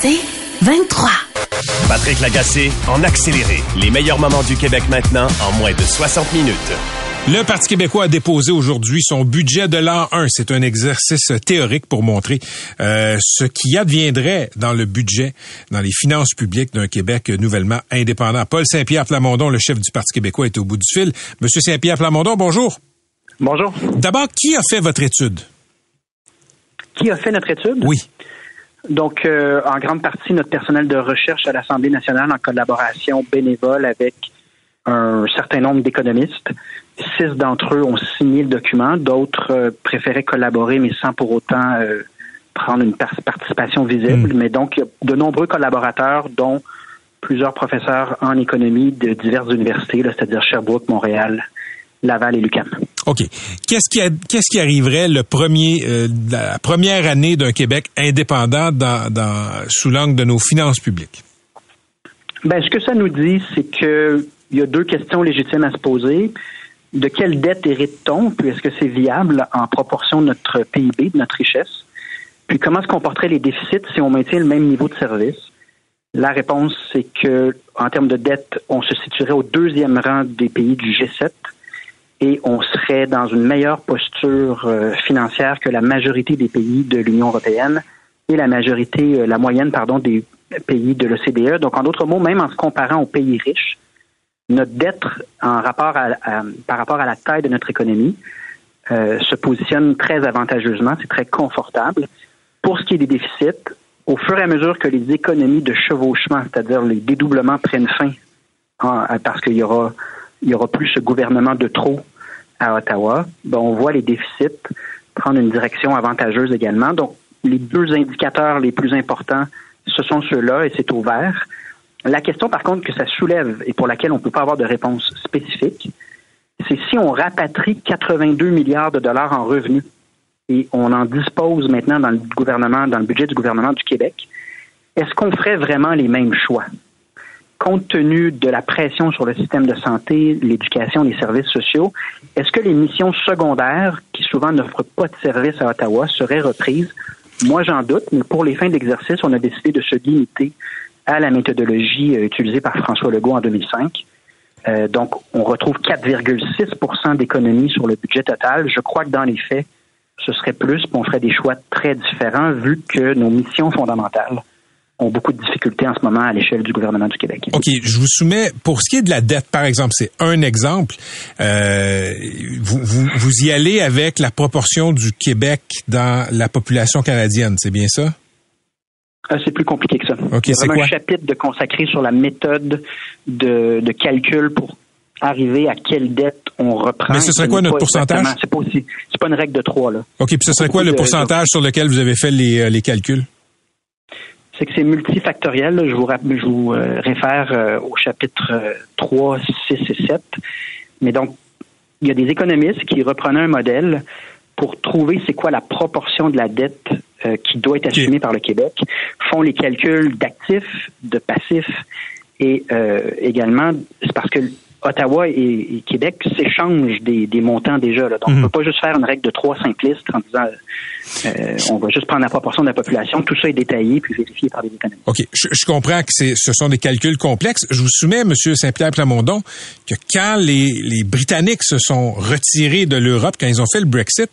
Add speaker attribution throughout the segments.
Speaker 1: C'est 23.
Speaker 2: Patrick Lagacé en accéléré. Les meilleurs moments du Québec maintenant en moins de 60 minutes.
Speaker 3: Le Parti québécois a déposé aujourd'hui son budget de l'an 1. C'est un exercice théorique pour montrer euh, ce qui adviendrait dans le budget, dans les finances publiques d'un Québec nouvellement indépendant. Paul Saint-Pierre Plamondon, le chef du Parti québécois, est au bout du fil. Monsieur Saint-Pierre Plamondon, bonjour.
Speaker 4: Bonjour.
Speaker 3: D'abord, qui a fait votre étude?
Speaker 4: Qui a fait notre étude?
Speaker 3: Oui.
Speaker 4: Donc, euh, en grande partie, notre personnel de recherche à l'Assemblée nationale en collaboration bénévole avec un certain nombre d'économistes. Six d'entre eux ont signé le document, d'autres euh, préféraient collaborer, mais sans pour autant euh, prendre une participation visible.
Speaker 3: Hmm.
Speaker 4: Mais donc, il y a de nombreux collaborateurs, dont plusieurs professeurs en économie de diverses universités, c'est-à-dire Sherbrooke, Montréal, Laval et Lucan.
Speaker 3: OK. Qu'est-ce qui, qu'est-ce qui arriverait le premier, euh, la première année d'un Québec indépendant dans, dans, sous l'angle de nos finances publiques?
Speaker 4: Ben, ce que ça nous dit, c'est que il y a deux questions légitimes à se poser. De quelle dette hérite-t-on? Puis est-ce que c'est viable en proportion de notre PIB, de notre richesse? Puis comment se comporteraient les déficits si on maintient le même niveau de service? La réponse, c'est que en termes de dette, on se situerait au deuxième rang des pays du G7 et on serait dans une meilleure posture euh, financière que la majorité des pays de l'Union européenne et la majorité, euh, la moyenne, pardon, des pays de l'OCDE. Donc, en d'autres mots, même en se comparant aux pays riches, notre dette par rapport à la taille de notre économie euh, se positionne très avantageusement, c'est très confortable. Pour ce qui est des déficits, au fur et à mesure que les économies de chevauchement, c'est-à-dire les dédoublements prennent fin, parce qu'il y aura, il y aura plus ce gouvernement de trop à Ottawa, ben, on voit les déficits prendre une direction avantageuse également. Donc, les deux indicateurs les plus importants, ce sont ceux-là et c'est au vert. La question, par contre, que ça soulève et pour laquelle on ne peut pas avoir de réponse spécifique, c'est si on rapatrie 82 milliards de dollars en revenus et on en dispose maintenant dans le gouvernement, dans le budget du gouvernement du Québec, est-ce qu'on ferait vraiment les mêmes choix? Compte tenu de la pression sur le système de santé, l'éducation, les services sociaux, est-ce que les missions secondaires, qui souvent n'offrent pas de services à Ottawa, seraient reprises? Moi, j'en doute, mais pour les fins de l'exercice, on a décidé de se limiter à la méthodologie euh, utilisée par François Legault en 2005. Euh, donc, on retrouve 4,6% d'économie sur le budget total. Je crois que dans les faits, ce serait plus, puis on ferait des choix très différents vu que nos missions fondamentales ont beaucoup de difficultés en ce moment à l'échelle du gouvernement du Québec.
Speaker 3: OK, je vous soumets, pour ce qui est de la dette, par exemple, c'est un exemple. Euh, vous, vous, vous y allez avec la proportion du Québec dans la population canadienne, c'est bien ça?
Speaker 4: Ah, c'est plus compliqué que ça.
Speaker 3: OK,
Speaker 4: Il y a
Speaker 3: c'est
Speaker 4: un chapitre de consacré sur la méthode de, de calcul pour arriver à quelle dette on reprend.
Speaker 3: Mais ce serait quoi notre pourcentage?
Speaker 4: C'est pas aussi, pas une règle de trois là.
Speaker 3: OK, puis ce serait quoi le
Speaker 4: de-
Speaker 3: pourcentage sur lequel vous avez fait les, euh, les calculs?
Speaker 4: C'est que c'est multifactoriel. là. Je vous, je vous euh, réfère euh, au chapitre euh, 3, 6 et 7. Mais donc, il y a des économistes qui reprenaient un modèle pour trouver c'est quoi la proportion de la dette euh, qui doit être assumée par le Québec, font les calculs d'actifs, de passifs et euh, également, c'est parce que Ottawa et, et Québec s'échangent des, des montants déjà. Là. Donc, on
Speaker 3: Mhm.
Speaker 4: ne peut pas juste faire une règle de trois simplistes en disant euh, on va juste prendre la proportion de la population. Tout ça est détaillé puis vérifié par les économistes.
Speaker 3: OK, je, je comprends que ce sont des calculs complexes. Je vous soumets, M. Saint-Pierre Plamondon, que quand les, les Britanniques se sont retirés de l'Europe, quand ils ont fait le Brexit,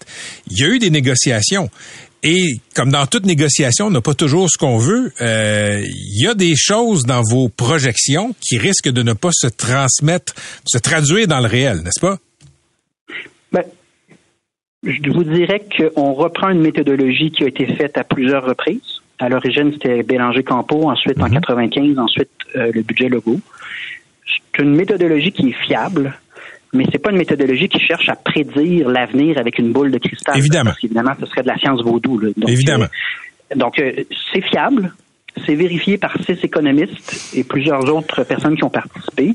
Speaker 3: il y a eu des négociations. Et comme dans toute négociation, on n'a pas toujours ce qu'on veut. euh, Il y a des choses dans vos projections qui risquent de ne pas se transmettre, se traduire dans le réel, n'est-ce pas?
Speaker 4: Ben, je vous dirais qu'on reprend une méthodologie qui a été faite à plusieurs reprises. À l'origine, c'était Bélanger-Campo, ensuite en 95, ensuite euh, le budget Legault. C'est une méthodologie qui est fiable, mais c'est pas une méthodologie qui cherche à prédire l'avenir avec une boule de cristal.
Speaker 3: Évidemment.
Speaker 4: Parce qu'évidemment, ce serait de la science vaudou. là. Donc,
Speaker 3: Évidemment.
Speaker 4: euh, donc, euh, c'est fiable, c'est vérifié par six économistes et plusieurs autres personnes qui ont participé.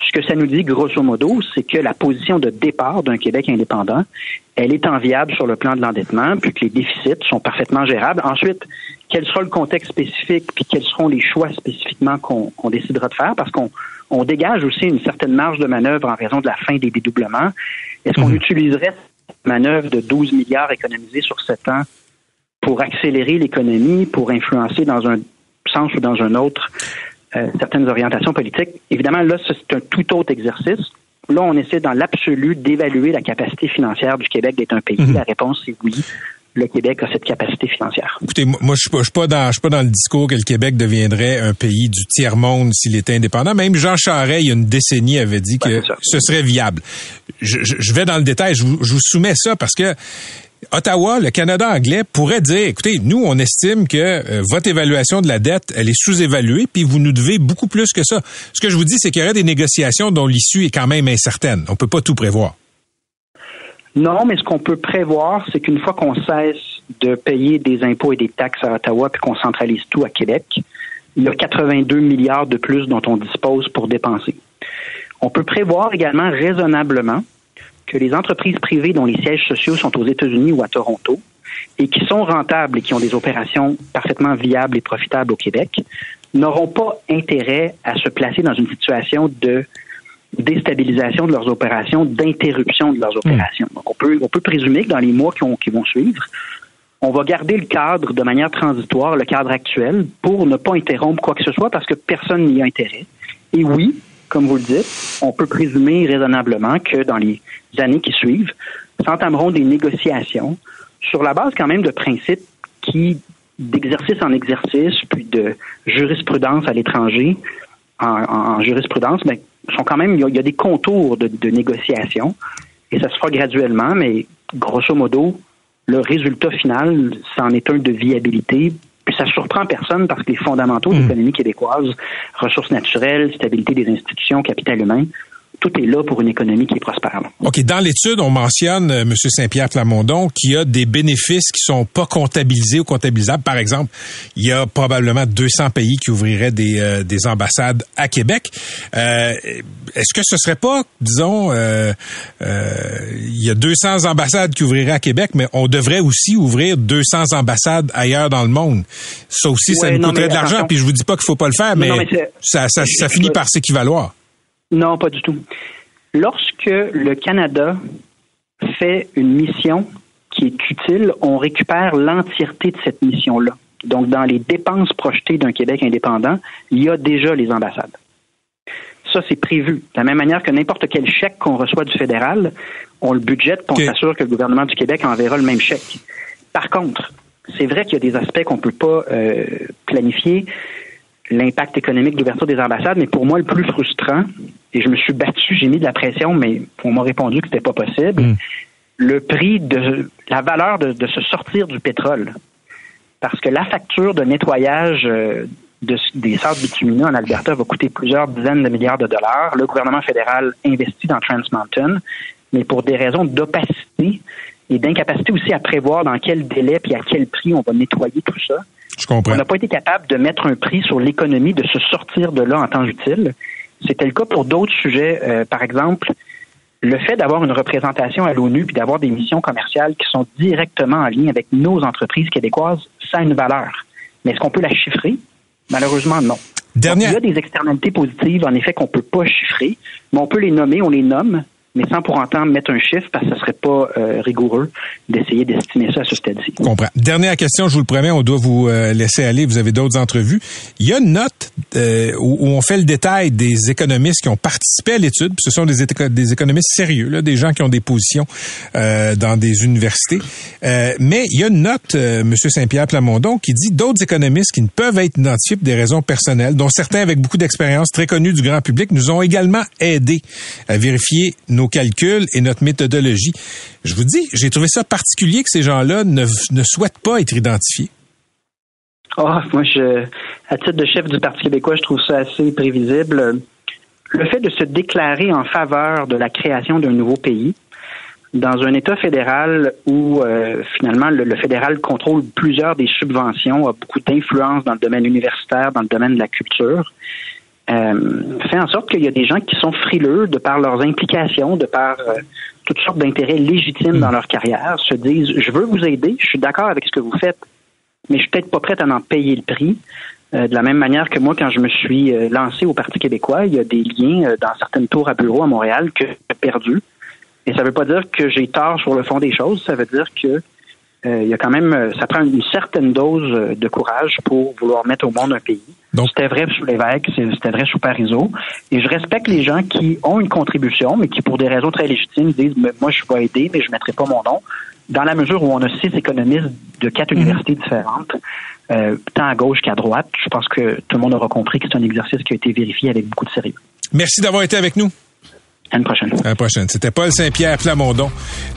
Speaker 4: Ce que ça nous dit, grosso modo, c'est que la position de départ d'un Québec indépendant, elle est enviable sur le plan de l'endettement, puis que les déficits sont parfaitement gérables. Ensuite, quel sera le contexte spécifique, puis quels seront les choix spécifiquement qu'on décidera de faire, parce qu'on on dégage aussi une certaine marge de manœuvre en raison de la fin des dédoublements. Est-ce qu'on
Speaker 3: Mhm.
Speaker 4: utiliserait cette manœuvre de 12 milliards économisés sur 7 ans pour accélérer l'économie, pour influencer dans un sens ou dans un autre certaines orientations politiques? Évidemment, là, c'est un tout autre exercice. Là, on essaie dans l'absolu d'évaluer la capacité financière du Québec d'être un pays. Mhm. La réponse est oui le Québec a cette capacité financière.
Speaker 3: Écoutez, moi, je suis pas, dans, je suis pas dans le discours que le Québec deviendrait un pays du tiers monde s'il était indépendant. Même Jean Charest, il y a une décennie, avait dit que ce serait viable. Je, vais dans le détail. Je vous, je vous soumets ça parce que Ottawa, le Canada anglais pourrait dire, écoutez, nous, on estime que euh, votre évaluation de la dette, elle est sous-évaluée, puis vous nous devez beaucoup plus que ça. Ce que je vous dis, c'est qu'il y aurait des négociations dont l'issue est quand même incertaine. On peut pas tout prévoir.
Speaker 4: Non, mais ce qu'on peut prévoir, c'est qu'une fois qu'on cesse de payer des impôts et des taxes à Ottawa puis qu'on centralise tout à Québec, il y a 82 milliards de plus dont on dispose pour dépenser. On peut prévoir également raisonnablement que les entreprises privées dont les sièges sociaux sont aux États-Unis ou à Toronto et qui sont rentables et qui ont des opérations parfaitement viables et profitables au Québec n'auront pas intérêt à se placer dans une situation de déstabilisation de leurs opérations, d'interruption de leurs hmm. opérations. Donc, on peut, on peut présumer que dans les mois qui, qui vont suivre, on va garder le cadre de manière transitoire, le cadre actuel, pour ne pas interrompre quoi que ce soit parce que personne n'y a intérêt. Et oui, comme vous le dites, on peut présumer raisonnablement que dans les années qui suivent, s'entameront des négociations sur la base quand même de principes qui, d'exercice en exercice, puis de jurisprudence à l'étranger, en, jurisprudence, mais sont quand même, il y, a, des contours de, de négociation et ça se fera graduellement, mais grosso modo, le résultat final, c'en est un de viabilité. Puis ça surprend personne parce que les fondamentaux de hmm. l'économie québécoise, ressources naturelles, stabilité des institutions, capital humain, tout est là pour une économie qui est prospère.
Speaker 3: OK. Dans l'étude, on mentionne, euh, M. Saint-Pierre Plamondon, qu'il y a des bénéfices qui sont pas comptabilisés ou comptabilisables. Par exemple, il y a probablement 200 pays qui ouvriraient des, euh, des ambassades à Québec. Euh, Est-ce que ce serait pas, disons, euh, il y a 200 ambassades qui ouvriraient à Québec, mais on devrait aussi ouvrir 200 ambassades ailleurs dans le monde? Ça aussi, ça nous coûterait de l'argent. Puis je vous dis pas qu'il faut pas le faire, mais, ça, ça, ça finit par s'équivaloir.
Speaker 4: Non, pas du tout. Lorsque le Canada fait une mission qui est utile, on récupère l'entièreté de cette mission-là. Donc, dans les dépenses projetées d'un Québec indépendant, il y a déjà les ambassades. Ça, c'est prévu. De la même manière que n'importe quel chèque qu'on reçoit du fédéral, on le budgète pour s'assurer que le gouvernement du Québec enverra le même chèque. Par contre, c'est vrai qu'il y a des aspects qu'on ne peut pas euh, planifier l'impact économique d'ouverture des ambassades, mais pour moi, le plus frustrant, et je me suis battu, j'ai mis de la pression, mais on m'a répondu que c'était pas possible, hmm. le prix de la valeur de, se sortir du pétrole. Parce que la facture de nettoyage euh, de, des sables bitumineux en Alberta va coûter plusieurs dizaines de milliards de dollars. Le gouvernement fédéral investit dans Trans Mountain, mais pour des raisons d'opacité et d'incapacité aussi à prévoir dans quel délai et à quel prix on va nettoyer tout ça on n'a pas été capable de mettre un prix sur l'économie de se sortir de là en temps utile. C'était le cas pour d'autres sujets. Euh, par exemple, le fait d'avoir une représentation à l'ONU puis d'avoir des missions commerciales qui sont directement en lien avec nos entreprises québécoises, ça a une valeur. Mais est-ce qu'on peut la chiffrer? Malheureusement, non. il y a des externalités positives, en effet, qu'on ne peut pas chiffrer, mais on peut les nommer, on les nomme, mais sans pour autant mettre un chiffre parce que ce serait pas euh, rigoureux d'essayer d'estimer ça à ce stade-ci.
Speaker 3: Comprends. Dernière question, je vous le promets, on doit vous euh, laisser aller. Vous avez d'autres entrevues. Il y a une note euh, où, on fait le détail des économistes qui ont participé à l'étude. Ce sont des, des économistes sérieux, là, des gens qui ont des positions dans des universités. mais il y a une note, Monsieur Saint-Pierre Plamondon, qui dit d'autres économistes qui ne peuvent être identifiés pour des raisons personnelles, dont certains avec beaucoup d'expérience, très connus du grand public, nous ont également aidés à vérifier nos calculs et notre méthodologie. Je vous dis, j'ai trouvé ça particulier que ces gens-là ne, ne souhaitent pas être identifiés.
Speaker 4: Oh, moi, je, à titre de chef du Parti québécois, je trouve ça assez prévisible. Le fait de se déclarer en faveur de la création d'un nouveau pays, dans un État fédéral où euh, finalement le, fédéral contrôle plusieurs des subventions, a beaucoup d'influence dans le domaine universitaire, dans le domaine de la culture, euh, fait en sorte qu'il y a des gens qui sont frileux de par leurs implications, de par euh, toutes sortes d'intérêts légitimes dans leur carrière, se disent je veux vous aider, je suis d'accord avec ce que vous faites, mais je suis peut-être pas prête à en payer le prix. Euh, de la même manière que moi, quand je me suis lancé au Parti québécois, il y a des liens dans certaines tours à bureau à Montréal que j'ai perdu. Et ça ne veut pas dire que j'ai tort sur le fond des choses, ça veut dire que euh, il y a quand même, euh, ça prend une certaine dose euh, de courage pour vouloir mettre au monde un pays. C'était vrai sous l'évêque, c'était vrai sous Parizeau. Et je respecte les gens qui ont une contribution, mais qui, pour des raisons très légitimes, disent moi, je vais aider, mais je ne mettrai pas mon nom. Dans la mesure où on a six économistes de quatre mhm. universités différentes, tant à gauche qu'à droite, je pense que tout le monde aura compris que c'est un exercice qui a été vérifié avec beaucoup de sérieux.
Speaker 3: Merci d'avoir été avec nous.
Speaker 4: À une prochaine.
Speaker 3: À la prochaine. C'était Paul Saint-Pierre Plamondon,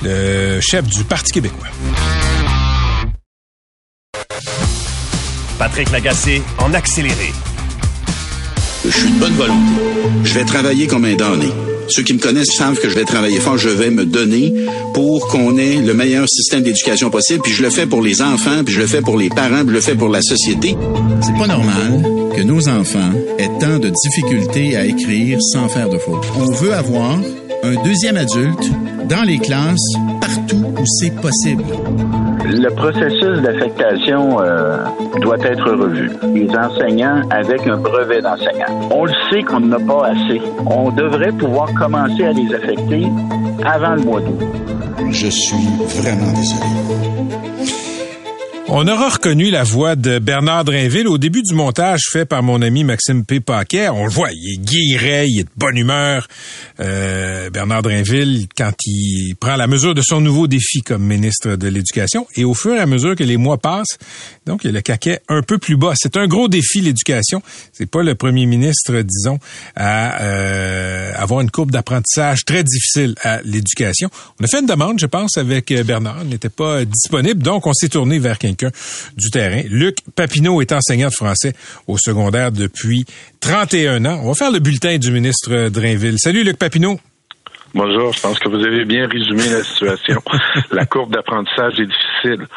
Speaker 3: le chef du Parti québécois.
Speaker 2: Patrick Lagacé en accéléré.
Speaker 1: Je suis de bonne volonté. Je vais travailler comme un damné. Ceux qui me connaissent savent que je vais travailler fort, je vais me donner pour qu'on ait le meilleur système d'éducation possible, puis je le fais pour les enfants, puis je le fais pour les parents, puis je le fais pour la société. C'est pas normal que nos enfants aient tant de difficultés à écrire sans faire de faute. On veut avoir un deuxième adulte dans les classes partout où c'est possible.
Speaker 5: Le processus d'affectation euh, doit être revu. Les enseignants avec un brevet d'enseignant. On le sait qu'on n'en a pas assez. On devrait pouvoir commencer à les affecter avant le mois d'août.
Speaker 1: Je suis vraiment désolé.
Speaker 3: On aura reconnu la voix de Bernard Drinville au début du montage fait par mon ami Maxime P. Paquet. On le voit, il est guilleret, il est de bonne humeur. Euh, Bernard Drinville, quand il prend la mesure de son nouveau défi comme ministre de l'Éducation, et au fur et à mesure que les mois passent, donc il y a le caquet un peu plus bas. C'est un gros défi, l'éducation. C'est pas le premier ministre, disons, à euh, avoir une courbe d'apprentissage très difficile à l'éducation. On a fait une demande, je pense, avec Bernard. Il n'était pas disponible, donc on s'est tourné vers quelqu'un du terrain. Luc Papineau est enseignant de français au secondaire depuis 31 ans. On va faire le bulletin du ministre Drainville. Salut Luc Papineau.
Speaker 6: Bonjour, je pense que vous avez bien résumé la situation. la courbe d'apprentissage est difficile.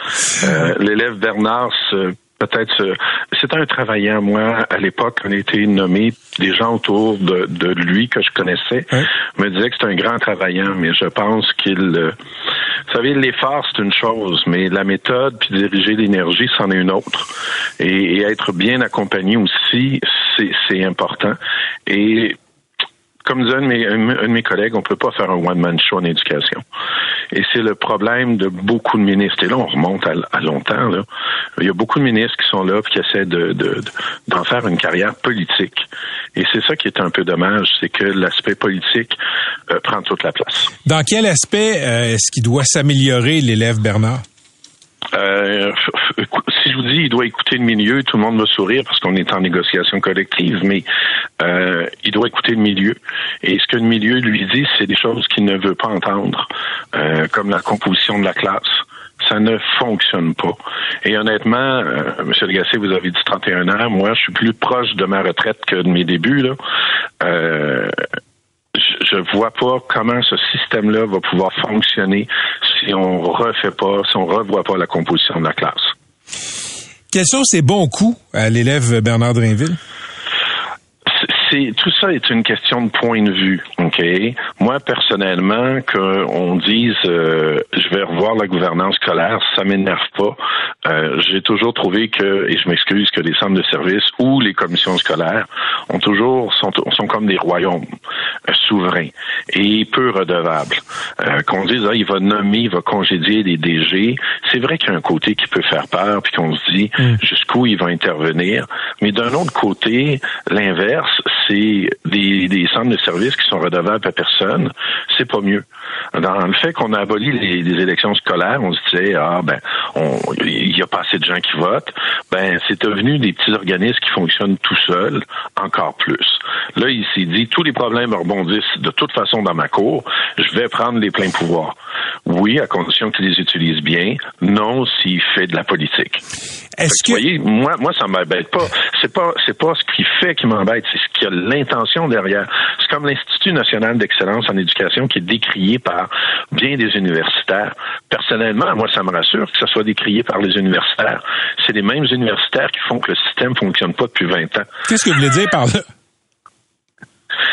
Speaker 6: Euh, l'élève Bernard se peut-être c'était un travaillant moi à l'époque on a été nommé des gens autour de, lui que je connaissais me disaient que c'est un grand travaillant mais je pense qu'il euh, vous savez l'effort c'est une chose mais la méthode puis diriger l'énergie c'en est une autre et, être bien accompagné aussi c'est important et comme disait un de, mes, de collègues, on peut pas faire un one-man show en éducation. Et c'est le problème de beaucoup de ministres. Et là, on remonte à, longtemps. Là. Il y a beaucoup de ministres qui sont là et qui essaient de, d'en faire une carrière politique. Et c'est ça qui est un peu dommage, c'est que l'aspect politique euh, prend toute la place.
Speaker 3: Dans quel aspect euh, est-ce qu'il doit s'améliorer, l'élève Bernard?
Speaker 6: Euh, si je vous dis, il doit écouter le milieu, tout le monde va sourire parce qu'on est en négociation collective, mais euh, il doit écouter le milieu. Et ce que le milieu lui dit, c'est des choses qu'il ne veut pas entendre, euh, comme la composition de la classe. Ça ne fonctionne pas. Et honnêtement, euh, M. Legacy, vous avez dit 31 ans. Moi, je suis plus proche de ma retraite que de mes débuts. Là. Euh, je vois pas comment ce système-là va pouvoir fonctionner si on refait pas, si on revoit pas la composition de la classe.
Speaker 3: Quels sont ces bons coups à l'élève Bernard Drinville?
Speaker 6: tout ça est une question de point de vue, ok. Moi personnellement, qu'on dise, euh, je vais revoir la gouvernance scolaire, ça m'énerve pas. Euh, j'ai toujours trouvé que, et je m'excuse, que les centres de services ou les commissions scolaires ont toujours sont, sont comme des royaumes euh, souverains et peu redevables. qu'on dise, ah, il va nommer, il va congédier des DG, c'est vrai qu'il y a un côté qui peut faire peur, puis qu'on se dit mm. jusqu'où il va intervenir. Mais d'un autre côté, l'inverse, c'est des, des, centres de services qui sont redevables à personne, c'est pas mieux. Dans le fait qu'on a aboli les, les, élections scolaires, on se disait ah ben il y a pas assez de gens qui votent, ben c'est devenu des petits organismes qui fonctionnent tout seuls, encore plus. Là, il s'est dit tous les problèmes rebondissent de toute façon dans ma cour, je vais prendre les pleins pouvoirs. Oui, à condition qu'il les utilise bien. Non, s'il fait de la politique. Est-ce que, vous voyez, moi, moi, ça m'embête pas. C'est pas, c'est pas ce qu'il fait qui m'embête, c'est ce qu'il y a l'intention derrière. C'est comme l'Institut national d'excellence en éducation qui est décrié par bien des universitaires. Personnellement, moi, ça me rassure que ça soit décrié par les universitaires. C'est les mêmes universitaires qui font que le système fonctionne pas depuis 20 ans.
Speaker 3: Qu'est-ce que vous voulez dire par là?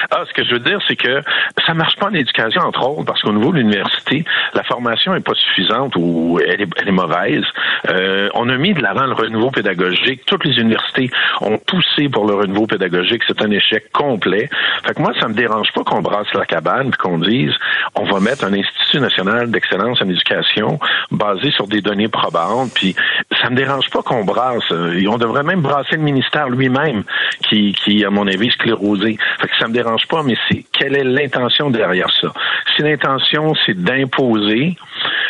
Speaker 6: Ah, ce que je veux dire, c'est que ça marche pas en éducation, entre autres, parce qu'au niveau de l'université, la formation est pas suffisante ou elle est, mauvaise. Euh, on a mis de l'avant le renouveau pédagogique. Toutes les universités ont poussé pour le renouveau pédagogique. C'est un échec complet. Fait que moi, ça me dérange pas qu'on brasse la cabane et qu'on dise on va mettre un institut national d'excellence en éducation basé sur des données probantes. Puis ça me dérange pas qu'on brasse. Euh, on devrait même brasser le ministère lui-même, qui, qui, à mon avis, sclérosé. Fait que ça me dérange pas, mais c'est quelle est l'intention derrière ça? Si l'intention, c'est d'imposer,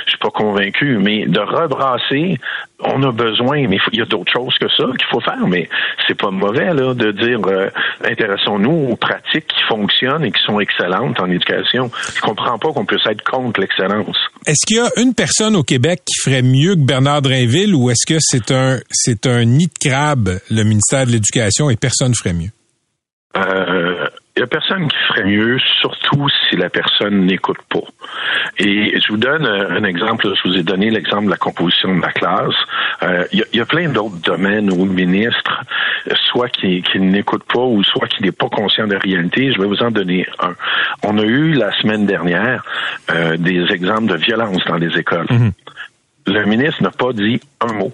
Speaker 6: je suis pas convaincu, mais de rebrasser, on a besoin, mais il y a d'autres choses que ça qu'il faut faire, mais c'est pas mauvais là de dire euh, intéressons-nous aux pratiques qui fonctionnent et qui sont excellentes en éducation. Je comprends pas qu'on puisse être contre l'excellence.
Speaker 3: Est-ce qu'il y a une personne au Québec qui ferait mieux que Bernard Drainville ou est-ce que c'est un c'est un nid de crabe le ministère de l'Éducation et personne ne ferait mieux?
Speaker 6: Euh, n'y a personne qui ferait mieux, surtout si la personne n'écoute pas. Et je vous donne un exemple, je vous ai donné l'exemple de la composition de la classe. Euh, il, y a, plein d'autres domaines où le ministre, soit qui, qui n'écoute pas ou soit qui n'est pas conscient de la réalité. Je vais vous en donner un. On a eu la semaine dernière euh, des exemples de violence dans les écoles. Mm-hmm. Le ministre n'a pas dit un mot.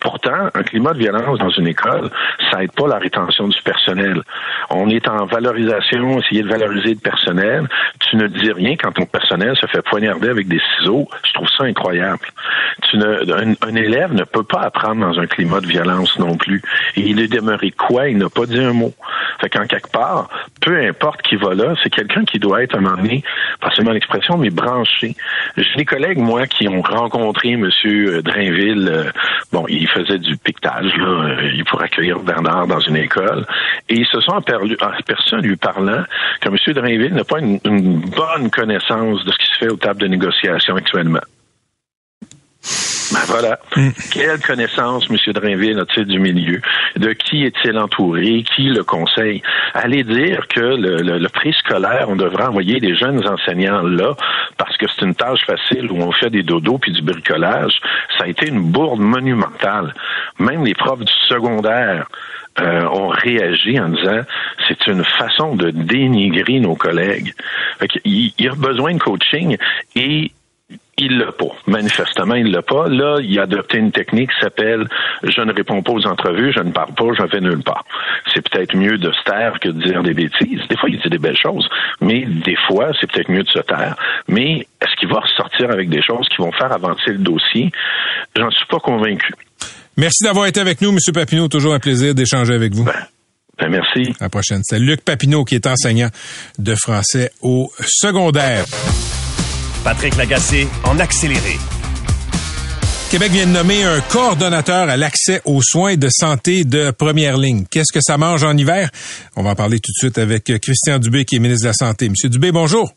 Speaker 6: Pourtant, un climat de violence dans une école, ça aide pas la rétention du personnel. On est en valorisation, essayer de valoriser le personnel. Tu ne dis rien quand ton personnel se fait poignarder avec des ciseaux. Je trouve ça incroyable. Tu ne, un, élève ne peut pas apprendre dans un climat de violence non plus. Et il est demeuré quoi? Il n'a pas dit un mot. Fait qu'en quelque part, peu importe qui va là, c'est quelqu'un qui doit être un moment donné, pas seulement l'expression, mais branché. J'ai des collègues, moi, qui ont rencontré M. Drainville. Euh, bon, il faisait du piquetage, là, euh, il pour accueillir Bernard dans une école, et ils se sont aperçus, personne lui parlant, que M. Drainville n'a pas une, bonne connaissance de ce qui se fait aux tables de négociation actuellement. Voilà. Mm. Quelle connaissance M. Drainville a-t-il du milieu? De qui est-il entouré? Qui le conseille? Allez dire que le, le, prix scolaire, on devrait envoyer des jeunes enseignants là parce que c'est une tâche facile où on fait des dodos puis du bricolage. Ça a été une bourde monumentale. Même les profs du secondaire euh, ont réagi en disant c'est une façon de dénigrer nos collègues. il, il y a besoin de coaching et il l'a pas. Manifestement, il l'a pas. Là, il a adopté une technique qui s'appelle je ne réponds pas aux entrevues, je ne parle pas, je ne vais nulle part. C'est peut-être mieux de se taire que de dire des bêtises. Des fois, il dit des belles choses, mais des fois, c'est peut-être mieux de se taire. Mais est-ce qu'il va ressortir avec des choses qui vont faire avancer le dossier? J'en suis pas convaincu.
Speaker 3: Merci d'avoir été avec nous, M. Papineau. Toujours un plaisir d'échanger avec vous.
Speaker 6: Ben, ben merci.
Speaker 3: À la prochaine. C'est Luc Papineau qui est enseignant de français au secondaire.
Speaker 2: Patrick Lagacé en accéléré.
Speaker 3: Québec vient de nommer un coordonnateur à l'accès aux soins de santé de première ligne. Qu'est-ce que ça mange en hiver? On va en parler tout de suite avec Christian Dubé, qui est ministre de la Santé. Monsieur Dubé, bonjour.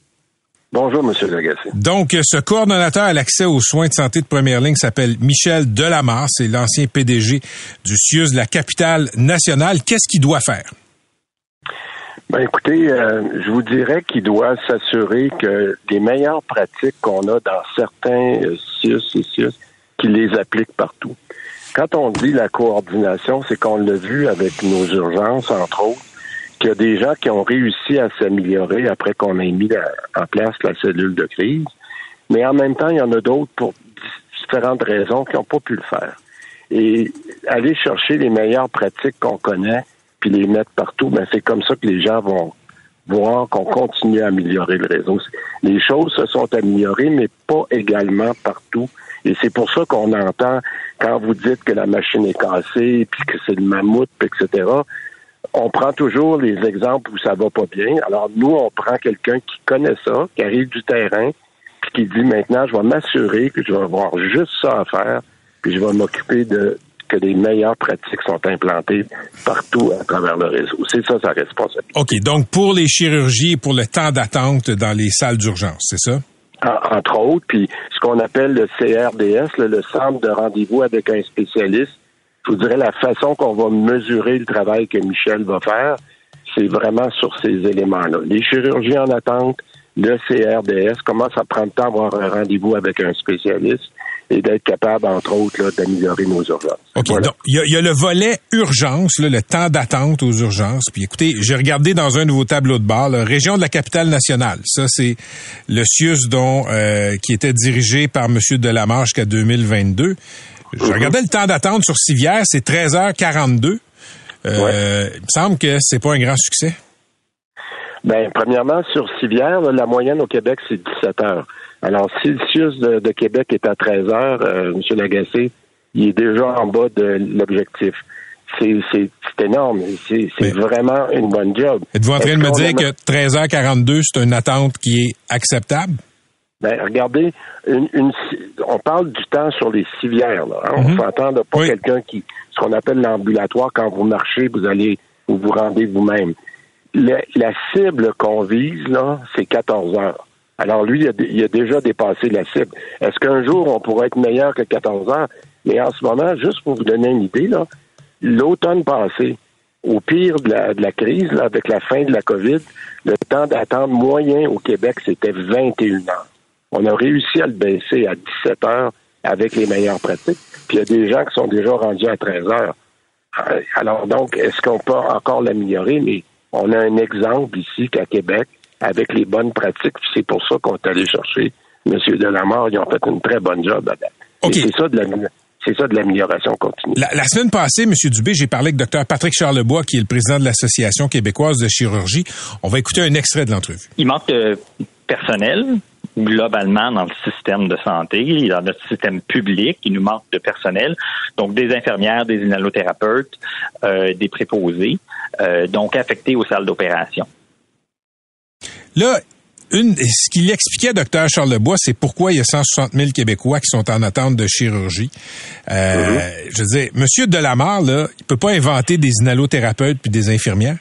Speaker 7: Bonjour, Monsieur Lagacé.
Speaker 3: Donc, ce coordonnateur à l'accès aux soins de santé de première ligne s'appelle Michel Delamarre. C'est l'ancien PDG du CIUS de la capitale nationale. Qu'est-ce qu'il doit faire?
Speaker 7: Ben écoutez, euh, je vous dirais qu'il doit s'assurer que les meilleures pratiques qu'on a dans certains euh, CIUS et CIUS, qu'il les applique partout. Quand on dit la coordination, c'est qu'on l'a vu avec nos urgences, entre autres, qu'il y a des gens qui ont réussi à s'améliorer après qu'on ait mis en place la cellule de crise, mais en même temps, il y en a d'autres pour différentes raisons qui n'ont pas pu le faire. Et aller chercher les meilleures pratiques qu'on connaît, puis les mettre partout, ben c'est comme ça que les gens vont voir qu'on continue à améliorer le réseau. Les choses se sont améliorées, mais pas également partout. Et c'est pour ça qu'on entend, quand vous dites que la machine est cassée, puis que c'est le mammouth, etc., on prend toujours les exemples où ça va pas bien. Alors nous, on prend quelqu'un qui connaît ça, qui arrive du terrain, puis qui dit maintenant, je vais m'assurer que je vais avoir juste ça à faire, puis je vais m'occuper de que les meilleures pratiques sont implantées partout à travers le réseau. C'est ça sa responsabilité.
Speaker 3: OK. Donc, pour les chirurgies et pour le temps d'attente dans les salles d'urgence, c'est ça?
Speaker 7: entre autres, puis ce qu'on appelle le CRDS, le centre de rendez-vous avec un spécialiste, je vous dirais la façon qu'on va mesurer le travail que Michel va faire, c'est vraiment sur ces éléments-là. Les chirurgies en attente, le CRDS, comment ça prend le temps d'avoir un rendez-vous avec un spécialiste, et d'être capable, entre autres, d'améliorer nos urgences.
Speaker 3: OK. Donc, il y, a, le volet urgence, le temps d'attente aux urgences. Puis écoutez, j'ai regardé dans un de vos tableaux de bord, la région de la capitale nationale. Ça, c'est le CIUS dont, euh, qui était dirigé par M. Delamarche jusqu'à 2022. Je mhm. regardais le temps d'attente sur Civière, c'est 13h42. Euh, Il me semble que c'est pas un grand succès.
Speaker 7: Ben, premièrement, sur Civière, la moyenne au Québec, c'est 17 heures. Alors, si le CIUS de, Québec est à 13 heures, euh, M. Lagacé, il est déjà en bas de l'objectif. C'est énorme. C'est vraiment une bonne job.
Speaker 3: Êtes-vous en train de me dire que 13h42, c'est une attente qui est acceptable?
Speaker 7: Ben, regardez, une, on parle du temps sur les civières. Là, hein. On mhm. s'entend de pas quelqu'un qui, ce qu'on appelle l'ambulatoire, quand vous marchez, vous allez, vous vous rendez vous-même. La, cible qu'on vise, là, c'est 14 heures. Alors lui, il a, déjà dépassé la cible. Est-ce qu'un jour, on pourrait être meilleur que 14 heures? Mais en ce moment, juste pour vous donner une idée, l'automne passé, au pire de la, crise, avec la fin de la COVID, le temps d'attente moyen au Québec, c'était 21 heures. On a réussi à le baisser à 17 heures avec les meilleures pratiques. Puis il y a des gens qui sont déjà rendus à 13 heures. Euh, alors donc, est-ce qu'on peut encore l'améliorer? Mais on a un exemple ici qu'à Québec, avec les bonnes pratiques. C'est pour ça qu'on est allé chercher M. Delamare. Ils ont fait une très bonne job C'est ça de la c'est ça de l'amélioration continue.
Speaker 3: La, semaine passée, M. Dubé, j'ai parlé avec Dr Patrick Charlebois, qui est le président de l'Association québécoise de chirurgie. On va écouter un extrait de l'entrevue.
Speaker 8: Il manque de personnel globalement dans le système de santé, dans notre système public. Il nous manque de personnel, donc des infirmières, des inhalothérapeutes, euh, des préposés, euh, donc affectés aux salles d'opération.
Speaker 3: Là, une, ce qu'il expliquait, docteur Charles Lebois, c'est pourquoi il y a 160 000 Québécois qui sont en attente de chirurgie. Euh, mm-hmm. Je veux dire, Monsieur Delamare, là, il peut pas inventer des inhalothérapeutes puis des infirmières?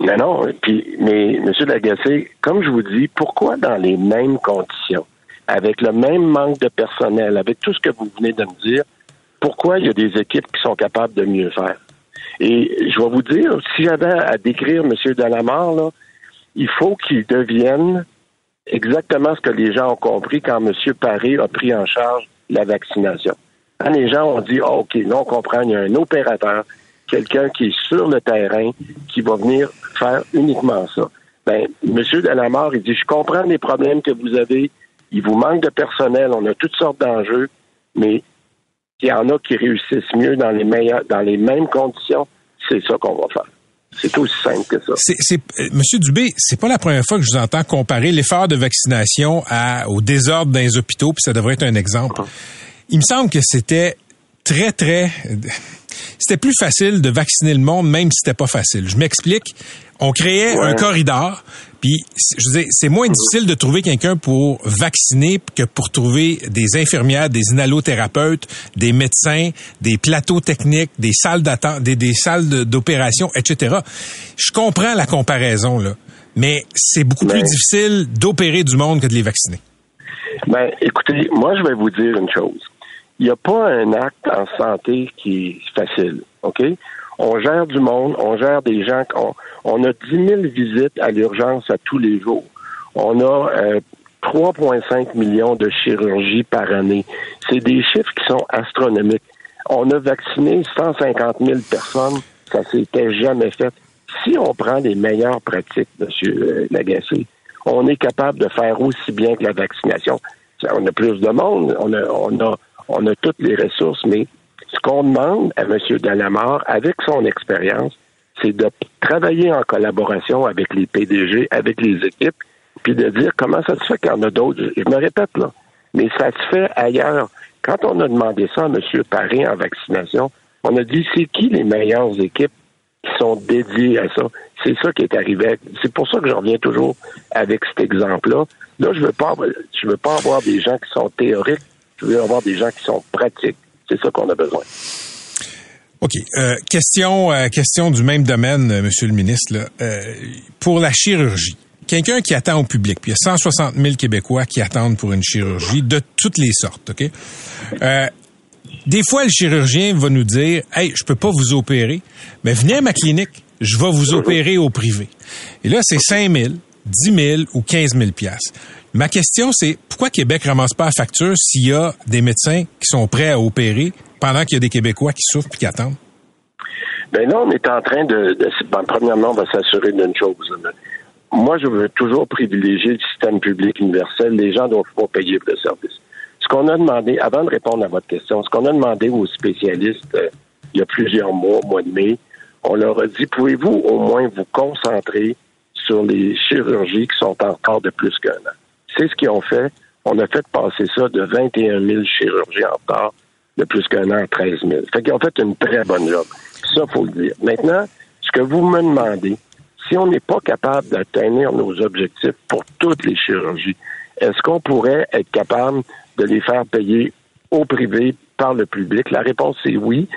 Speaker 7: Non, non. Puis, mais M. Lagacé, comme je vous dis, pourquoi dans les mêmes conditions, avec le même manque de personnel, avec tout ce que vous venez de me dire, pourquoi il y a des équipes qui sont capables de mieux faire? Et je vais vous dire, si j'avais à décrire M. Delamare, là, il faut qu'il devienne exactement ce que les gens ont compris quand M. Paré a pris en charge la vaccination. Les gens ont dit, oh, OK, là, on comprend, il y a un opérateur, quelqu'un qui est sur le terrain, qui va venir faire uniquement ça. Ben, M. Delamare, il dit, je comprends les problèmes que vous avez, il vous manque de personnel, on a toutes sortes d'enjeux, mais il y en a qui réussissent mieux dans les meilleurs, dans les mêmes conditions, c'est ça qu'on va faire. C'est aussi simple que ça. C'est,
Speaker 3: euh, Monsieur Dubé, c'est pas la première fois que je vous entends comparer l'effort de vaccination à, au désordre dans les hôpitaux, puis ça devrait être un exemple. Il me semble que c'était très, très... C'était plus facile de vacciner le monde, même si c'était pas facile. Je m'explique. On créait un corridor, puis je veux c'est moins difficile de trouver quelqu'un pour vacciner que pour trouver des infirmières, des inhalothérapeutes, des médecins, des plateaux techniques, des salles d'attente, des, des salles d'opération, etc. Je comprends la comparaison là, mais c'est beaucoup plus difficile d'opérer du monde que de les vacciner.
Speaker 7: Ben, écoutez, moi je vais vous dire une chose il n'y a pas un acte en santé qui est facile, OK? On gère du monde, on gère des gens, on, on a 10 000 visites à l'urgence à tous les jours. On a 3,5 euh, millions de chirurgies par année. C'est des chiffres qui sont astronomiques. On a vacciné 150 000 personnes. Ça s'était jamais fait. Si on prend les meilleures pratiques, M. Euh, Lagacé, on est capable de faire aussi bien que la vaccination. On a plus de monde, on a, on a on a toutes les ressources, mais ce qu'on demande à M. Dalamar, avec son expérience, c'est de travailler en collaboration avec les PDG, avec les équipes, puis de dire comment ça se fait qu'il y en a d'autres. Je me répète là, mais ça se fait ailleurs. Quand on a demandé ça à M. Paris en vaccination, on a dit c'est qui les meilleures équipes qui sont dédiées à ça? C'est ça qui est arrivé. C'est pour ça que je reviens toujours avec cet exemple-là. Là, je veux pas, je veux pas avoir des gens qui sont théoriques je veux avoir des gens qui sont pratiques. C'est ça qu'on a besoin.
Speaker 3: OK. Euh, question, euh, question du même domaine, euh, Monsieur le ministre. pour la chirurgie, quelqu'un qui attend au public, puis il y a 160 000 Québécois qui attendent pour une chirurgie de toutes les sortes, OK? des fois, le chirurgien va nous dire, hey, je peux pas vous opérer, mais venez à ma clinique, je vais vous opérer au privé. Et là, c'est 5 000, 10 000 ou 15 000 piastres. Ma question, c'est pourquoi Québec ramasse pas la facture s'il y a des médecins qui sont prêts à opérer pendant qu'il y a des Québécois qui souffrent et qui attendent?
Speaker 7: Ben là, on est en train de, ben, premièrement, on va s'assurer d'une chose. Moi, je veux toujours privilégier le système public universel. Les gens doivent pas payer pour le service. Ce qu'on a demandé, avant de répondre à votre question, ce qu'on a demandé aux spécialistes euh, il y a plusieurs mois, au mois de mai, on leur a dit, pouvez-vous au moins vous concentrer sur les chirurgies qui sont en retard de plus qu'un an? C'est ce qu'ils ont fait. On a fait passer ça de 21 000 chirurgies en retard de plus qu'un an à 13 000. Fait qu'ils ont fait une très bonne job. Ça, faut le dire. Maintenant, ce que vous me demandez, si on n'est pas capable d'atteindre nos objectifs pour toutes les chirurgies, est-ce qu'on pourrait être capable de les faire payer au privé par le public? La réponse est oui.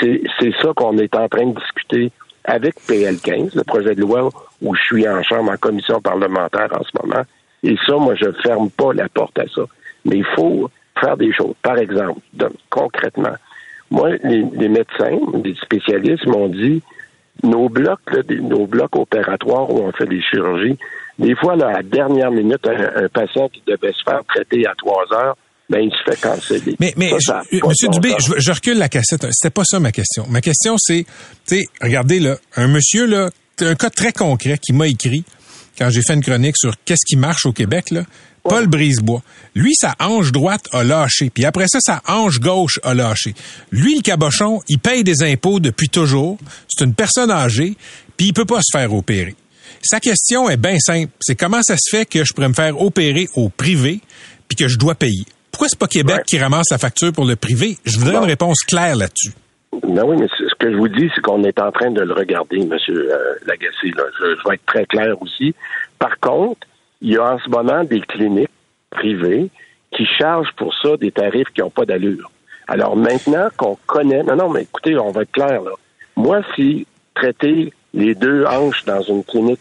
Speaker 7: C'est ça qu'on est en train de discuter avec PL15, le projet de loi où je suis en chambre en commission parlementaire en ce moment. Et ça, moi, je ferme pas la porte à ça. Mais il faut faire des choses. Par exemple, concrètement, moi, les, médecins, les spécialistes m'ont dit nos blocs, nos blocs opératoires où on fait des chirurgies, des fois, à la dernière minute, un, patient qui devait se faire traiter à trois heures, ben, il se fait canceller.
Speaker 3: Mais, mais Monsieur Dubé, je, recule la cassette. C'était pas ça ma question. Ma question, c'est, tu sais, regardez là, un monsieur là, un cas très concret qui m'a écrit quand j'ai fait une chronique sur qu'est-ce qui marche au Québec là. Paul Brisebois. Lui, sa hanche droite a lâché. Puis après ça, sa hanche gauche a lâché. Lui, le cabochon, il paye des impôts depuis toujours. C'est une personne âgée, puis il peut pas se faire opérer. Sa question est bien simple. C'est comment ça se fait que je pourrais me faire opérer au privé, puis que je dois payer? Pourquoi c'est pas Québec qui ramasse la facture pour le privé? Je voudrais une réponse claire là-dessus.
Speaker 7: Ben oui, mais ce que je vous dis, c'est qu'on est en train de le regarder, M. Euh, Lagacé. Là. je, vais être très clair aussi. Par contre, il y a en ce moment des cliniques privées qui chargent pour ça des tarifs qui n'ont pas d'allure. Alors maintenant qu'on connaît, non, non, mais écoutez, on va être clair là. Moi, si traiter les deux hanches dans une clinique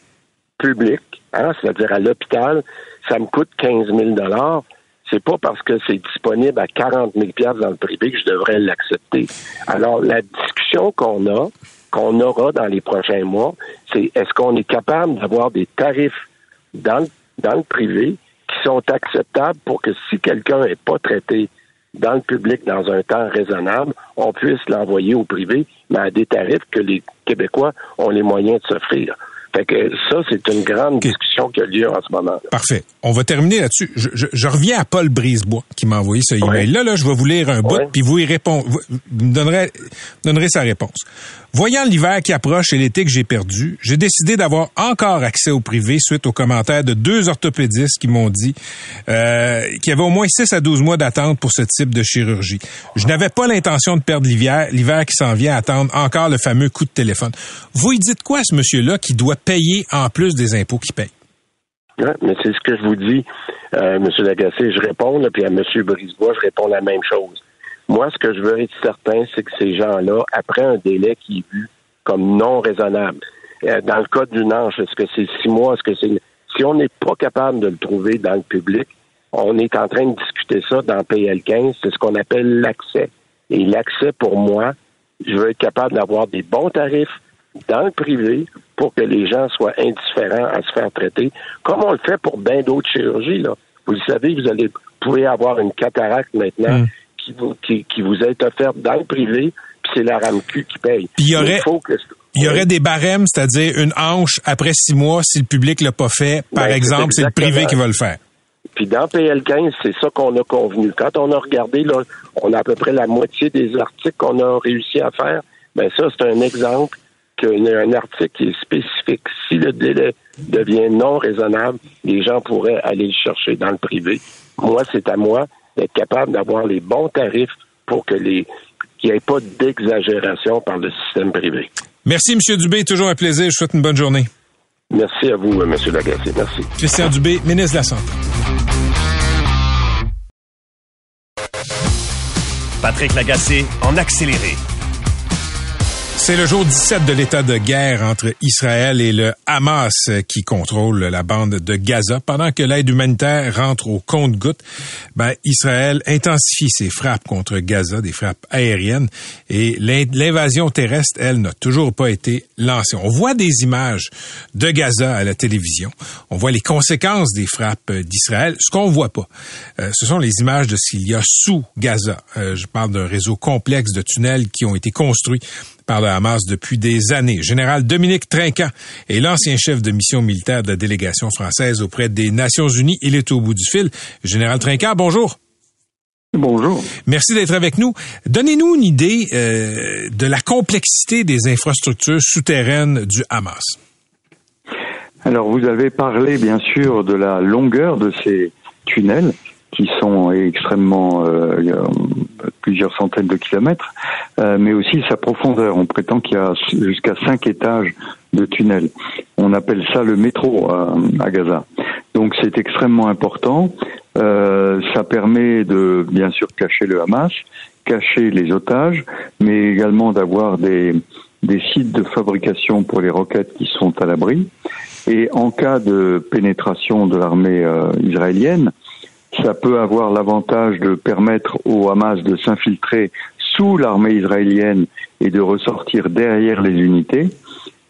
Speaker 7: publique, hein, c'est-à-dire à, l'hôpital, ça me coûte 15 000 dollars. C'est pas parce que c'est disponible à 40 000 dans le privé que je devrais l'accepter. Alors, la discussion qu'on a, qu'on aura dans les prochains mois, c'est est-ce qu'on est capable d'avoir des tarifs dans dans le privé qui sont acceptables pour que si quelqu'un n'est pas traité dans le public dans un temps raisonnable, on puisse l'envoyer au privé, mais à des tarifs que les Québécois ont les moyens de s'offrir. Fait que ça, c'est une grande discussion qui a lieu en ce moment.
Speaker 3: Parfait. On va terminer là-dessus. Je, reviens à Paul Brisebois qui m'a envoyé ce email-là. Là, je vais vous lire un bout, puis vous y répondrez, vous me donnerez, donnerez sa réponse. Voyant l'hiver qui approche et l'été que j'ai perdu, j'ai décidé d'avoir encore accès au privé suite aux commentaires de deux orthopédistes qui m'ont dit euh, qu'il y avait au moins 6 à 12 mois d'attente pour ce type de chirurgie. Je n'avais pas l'intention de perdre l'hiver, l'hiver qui s'en vient attendre encore le fameux coup de téléphone. Vous y dites quoi à ce monsieur-là qui doit payer en plus des impôts qu'il paye?
Speaker 7: mais c'est ce que je vous dis, euh, M. Lagacé. Je réponds, puis à M. Brisebois, je réponds la même chose. Moi, ce que je veux être certain, c'est que ces gens-là, après un délai qui est vu comme non raisonnable, euh, dans le cas d'une ange, est-ce que c'est six mois, est-ce que c'est... Si on n'est pas capable de le trouver dans le public, on est en train de discuter ça dans PL15, c'est ce qu'on appelle l'accès. Et l'accès, pour moi, je veux être capable d'avoir des bons tarifs dans le privé pour que les gens soient indifférents à se faire traiter, comme on le fait pour bien d'autres chirurgies. Là. Vous le savez, vous allez pouvez avoir une cataracte maintenant mm qui vous, qui, vous est offerte dans le privé, puis c'est la RAMQ qui paye.
Speaker 3: Puis il y aurait, il y aurait des barèmes, c'est-à-dire une hanche après six mois si le public l'a pas fait. Par ben, exemple, c'est le privé qui va le faire.
Speaker 7: Puis dans PL15, c'est ça qu'on a convenu. Quand on a regardé, là, on a à peu près la moitié des articles qu'on a réussi à faire. Ben ça, c'est un exemple qu'un article qui est spécifique. Si le délai devient non raisonnable, les gens pourraient aller le chercher dans le privé. Moi, c'est à moi d'être capable d'avoir les bons tarifs pour que les qu'il n'y ait pas d'exagération par le système privé.
Speaker 3: Merci, M. Dubé. Toujours un plaisir. Je souhaite une bonne journée.
Speaker 7: Merci à vous, M. Lagacé. Merci.
Speaker 3: Christian Dubé, ministre de la Santé.
Speaker 2: Patrick Lagacé en accéléré.
Speaker 3: C'est le jour 17 de l'état de guerre entre Israël et le Hamas qui contrôle la bande de Gaza. Pendant que l'aide humanitaire rentre au compte-gouttes, ben, Israël intensifie ses frappes contre Gaza, des frappes aériennes, et l'invasion terrestre, elle, n'a toujours pas été lancée. On voit des images de Gaza à la télévision. On voit les conséquences des frappes d'Israël. Ce qu'on voit pas, euh, ce sont les images de ce qu'il y a sous Gaza. Euh, je parle d'un réseau complexe de tunnels qui ont été construits par le Hamas depuis des années. Général Dominique Trinquant est l'ancien chef de mission militaire de la délégation française auprès des Nations Unies. Il est au bout du fil. Général Trinquant, bonjour.
Speaker 9: Bonjour.
Speaker 3: Merci d'être avec nous. Donnez-nous une idée euh, de la complexité des infrastructures souterraines du Hamas.
Speaker 9: Alors, vous avez parlé, bien sûr, de la longueur de ces tunnels qui sont extrêmement euh, plusieurs centaines de kilomètres, euh, mais aussi sa profondeur. On prétend qu'il y a jusqu'à cinq étages de tunnels. On appelle ça le métro à, à Gaza. Donc c'est extrêmement important. Euh, ça permet de bien sûr cacher le Hamas, cacher les otages, mais également d'avoir des, des sites de fabrication pour les roquettes qui sont à l'abri. Et en cas de pénétration de l'armée euh, israélienne, ça peut avoir l'avantage de permettre au Hamas de s'infiltrer sous l'armée israélienne et de ressortir derrière les unités,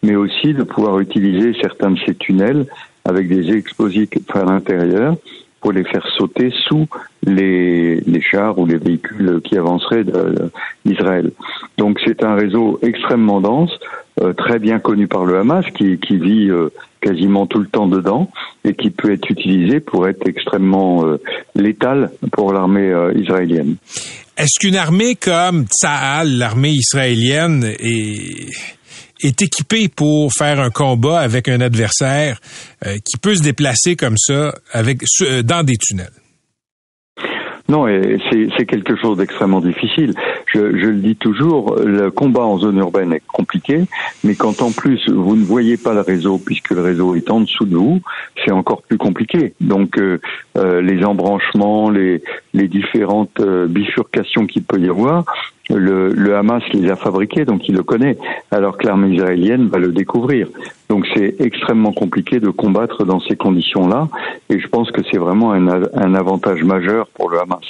Speaker 9: mais aussi de pouvoir utiliser certains de ces tunnels avec des explosifs à l'intérieur pour les faire sauter sous les, chars ou les véhicules qui avanceraient d'Israël. Donc c'est un réseau extrêmement dense, euh, très bien connu par le Hamas, qui, qui vit euh, quasiment tout le temps dedans et qui peut être utilisé pour être extrêmement euh, létal pour l'armée israélienne.
Speaker 3: Est-ce qu'une armée comme Tsahal, l'armée israélienne, est est équipée pour faire un combat avec un adversaire qui peut se déplacer comme ça avec dans des tunnels.
Speaker 9: Non, c'est quelque chose d'extrêmement difficile. Je, je, le dis toujours, le combat en zone urbaine est compliqué, mais quand en plus vous ne voyez pas le réseau, puisque le réseau est en dessous de vous, c'est encore plus compliqué. Donc euh, euh les embranchements, les, les différentes euh, bifurcations qu'il peut y avoir, le, le, Hamas les a fabriqués, donc il le connaît, alors que l'armée israélienne va le découvrir. Donc c'est extrêmement compliqué de combattre dans ces conditions-là, et je pense que c'est vraiment un, un, avantage majeur pour le Hamas.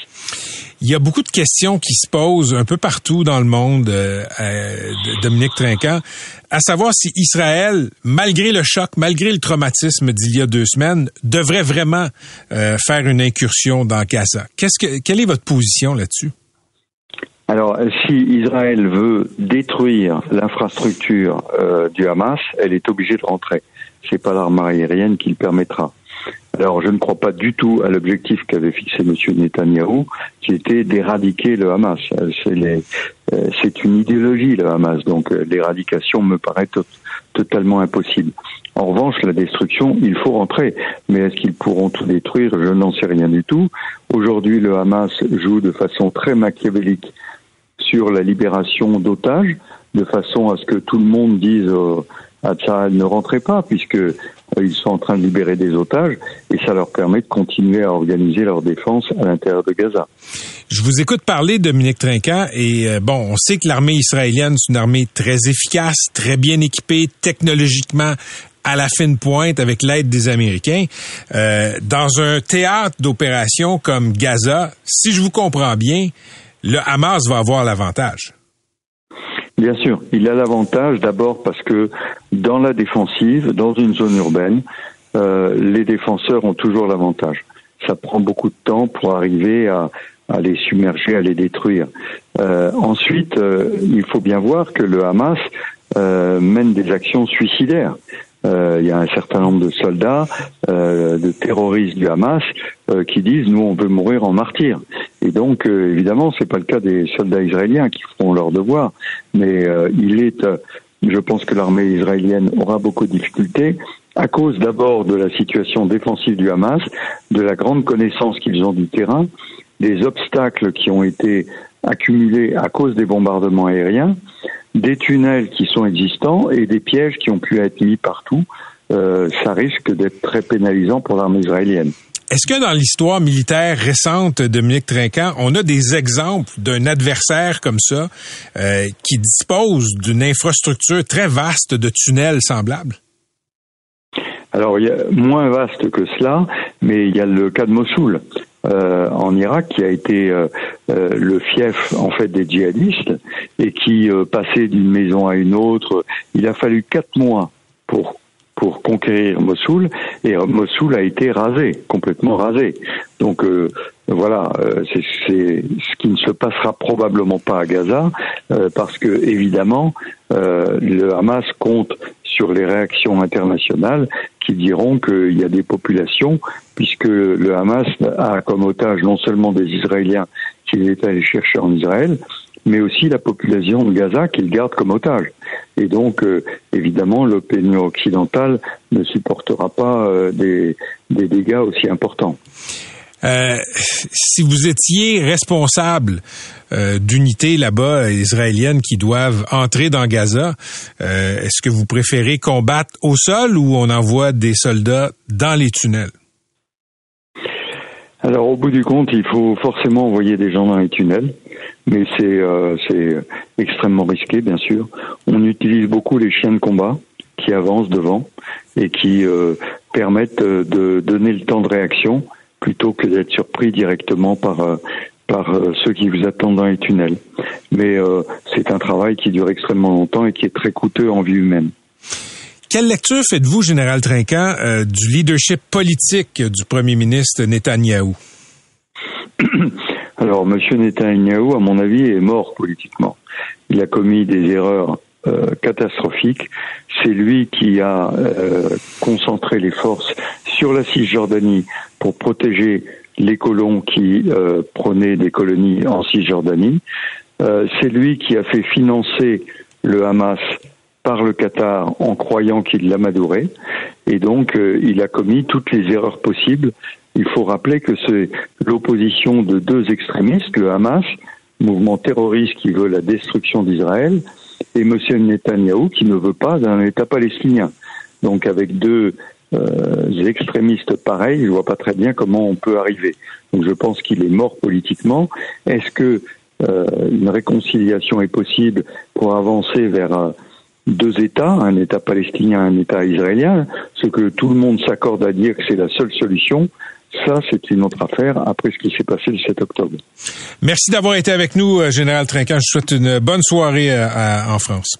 Speaker 3: Il y a beaucoup de questions qui se posent un peu partout dans le monde, euh, Dominique Trinquant, à savoir si Israël, malgré le choc, malgré le traumatisme d'il y a deux semaines, devrait vraiment euh, faire une incursion dans Gaza. Qu'est-ce que, quelle est votre position là-dessus?
Speaker 9: Alors, si Israël veut détruire l'infrastructure euh, du Hamas, elle est obligée de rentrer. C'est pas l'arme aérienne qui le permettra. Alors, je ne crois pas du tout à l'objectif qu'avait fixé M. Netanyahou, qui était d'éradiquer le Hamas. Euh, c'est une idéologie, le Hamas, donc euh, l'éradication me paraît totalement impossible. En revanche, la destruction, il faut rentrer. Mais est-ce qu'ils pourront tout détruire? Je n'en sais rien du tout. Aujourd'hui, le Hamas joue de façon très machiavélique sur la libération d'otages, de façon à ce que tout le monde dise euh, à Tsahal ne rentrez pas, puisque euh, ils sont en train de libérer des otages, et ça leur permet de continuer à organiser leur défense à l'intérieur de Gaza.
Speaker 3: Je vous écoute parler, Dominique Trinquant, et euh, bon, on sait que l'armée israélienne, c'est une armée très efficace, très bien équipée, technologiquement à la fine pointe avec l'aide des Américains. Euh, dans un théâtre d'opération comme Gaza, si je vous comprends bien, le Hamas va avoir l'avantage.
Speaker 9: Bien sûr, il a l'avantage d'abord parce que dans la défensive, dans une zone urbaine, euh, les défenseurs ont toujours l'avantage. Ça prend beaucoup de temps pour arriver à, les submerger, à les détruire. Euh, ensuite, euh, il faut bien voir que le Hamas mène des actions suicidaires. Il y a un certain nombre de soldats, de terroristes du Hamas, qui disent nous on veut mourir en martyr. Et donc évidemment c'est pas le cas des soldats israéliens qui feront leur devoir, mais il est, je pense que l'armée israélienne aura beaucoup de difficultés à cause d'abord de la situation défensive du Hamas, de la grande connaissance qu'ils ont du terrain, des obstacles qui ont été accumulés à cause des bombardements aériens, des tunnels qui sont existants et des pièges qui ont pu être mis partout, euh, ça risque d'être très pénalisant pour l'armée israélienne.
Speaker 3: Est-ce que dans l'histoire militaire récente de Dominique Trinquant, on a des exemples d'un adversaire comme ça euh, qui dispose d'une infrastructure très vaste de tunnels semblables?
Speaker 9: Alors, il y a moins vaste que cela, mais il y a le cas de Mossoul. Euh, en Irak qui a été euh, euh, le fief en fait des djihadistes et qui passait d'une maison à une autre. Il a fallu quatre mois pour pour conquérir Mossoul et Mossoul a été rasé, complètement rasé. Donc voilà, c'est ce qui ne se passera probablement pas à Gaza parce que évidemment le Hamas compte sur les réactions internationales qui diront qu'il y a des populations, puisque le Hamas a comme otage non seulement des Israéliens qu'il est allé chercher en Israël, mais aussi la population de Gaza qu'il garde comme otage. Et donc, euh, évidemment, l'opinion occidentale ne supportera pas euh, des, des dégâts aussi importants.
Speaker 3: Euh, si vous étiez responsable euh, d'unités là-bas euh, israéliennes qui doivent entrer dans Gaza, est-ce que vous préférez combattre au sol ou on envoie des soldats dans les tunnels?
Speaker 9: Alors au bout du compte, il faut forcément envoyer des gens dans les tunnels, mais c'est c'est extrêmement risqué, bien sûr. On utilise beaucoup les chiens de combat qui avancent devant et qui permettent de donner le temps de réaction plutôt que d'être surpris directement par euh, par euh, ceux qui vous attendent dans les tunnels. Mais euh, c'est un travail qui dure extrêmement longtemps et qui est très coûteux en vie humaine.
Speaker 3: Quelle lecture faites-vous, Général Trinquant, du leadership politique du premier ministre Netanyahou?
Speaker 9: Alors, M. Netanyahou, à mon avis, est mort politiquement. Il a commis des erreurs catastrophiques. C'est lui qui a concentré les forces sur la Cisjordanie pour protéger les colons qui euh, prenaient des colonies en Cisjordanie. Euh, c'est lui qui a fait financer le Hamas par le Qatar en croyant qu'il l'amadourait. Et donc, euh, il a commis toutes les erreurs possibles. Il faut rappeler que c'est l'opposition de deux extrémistes, le Hamas, mouvement terroriste qui veut la destruction d'Israël, et M. Netanyahou qui ne veut pas d'un État palestinien. Donc avec deux euh, extrémistes pareils, je vois pas très bien comment on peut arriver. Donc je pense qu'il est mort politiquement. Est-ce que euh, une réconciliation est possible pour avancer vers euh, deux États, un État palestinien, un État israélien, ce que tout le monde s'accorde à dire que c'est la seule solution, ça, c'est une autre affaire après ce qui s'est passé le 7 octobre.
Speaker 3: Merci d'avoir été avec nous, euh, Général Trinquant. Je souhaite une bonne soirée en France.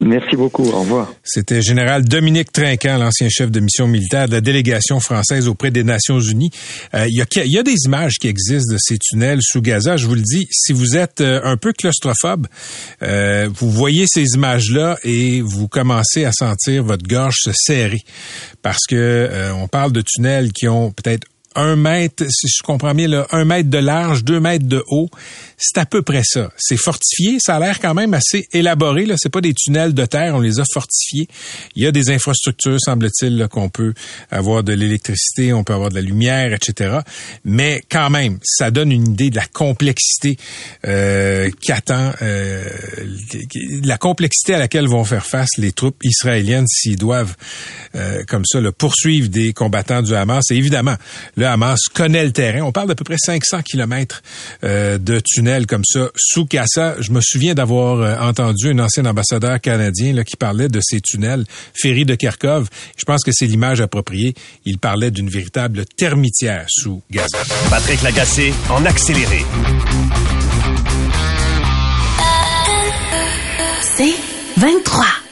Speaker 9: Merci beaucoup. Au revoir.
Speaker 3: C'était général Dominique Trinquant, l'ancien chef de mission militaire de la délégation française auprès des Nations Unies. Euh, il, y a, des images qui existent de ces tunnels sous Gaza. Je vous le dis, si vous êtes euh, un peu claustrophobe, euh, vous voyez ces images-là et vous commencez à sentir votre gorge se serrer parce que on parle de tunnels qui ont peut-être un mètre, si je comprends bien, là, un mètre de large, deux mètres de haut. C'est à peu près ça. C'est fortifié. Ça a l'air quand même assez élaboré. Là, c'est pas des tunnels de terre. On les a fortifiés. Il y a des infrastructures, semble-t-il, qu'on peut avoir de l'électricité, on peut avoir de la lumière, etc. Mais quand même, ça donne une idée de la complexité euh, qu'attend, euh, la complexité à laquelle vont faire face les troupes israéliennes s'ils doivent, euh, comme ça, le poursuivre des combattants du Hamas. Et évidemment, le Hamas connaît le terrain. On parle d'à peu près 500 kilomètres euh, de tunnels comme ça sous Gaza. Je me souviens d'avoir euh, entendu un ancien ambassadeur canadien là, qui parlait de ces tunnels, Ferry de Kharkov. Je pense que c'est l'image appropriée. Il parlait d'une véritable termitière sous Gaza.
Speaker 2: Patrick Lagacé en accéléré.
Speaker 10: C'est 23.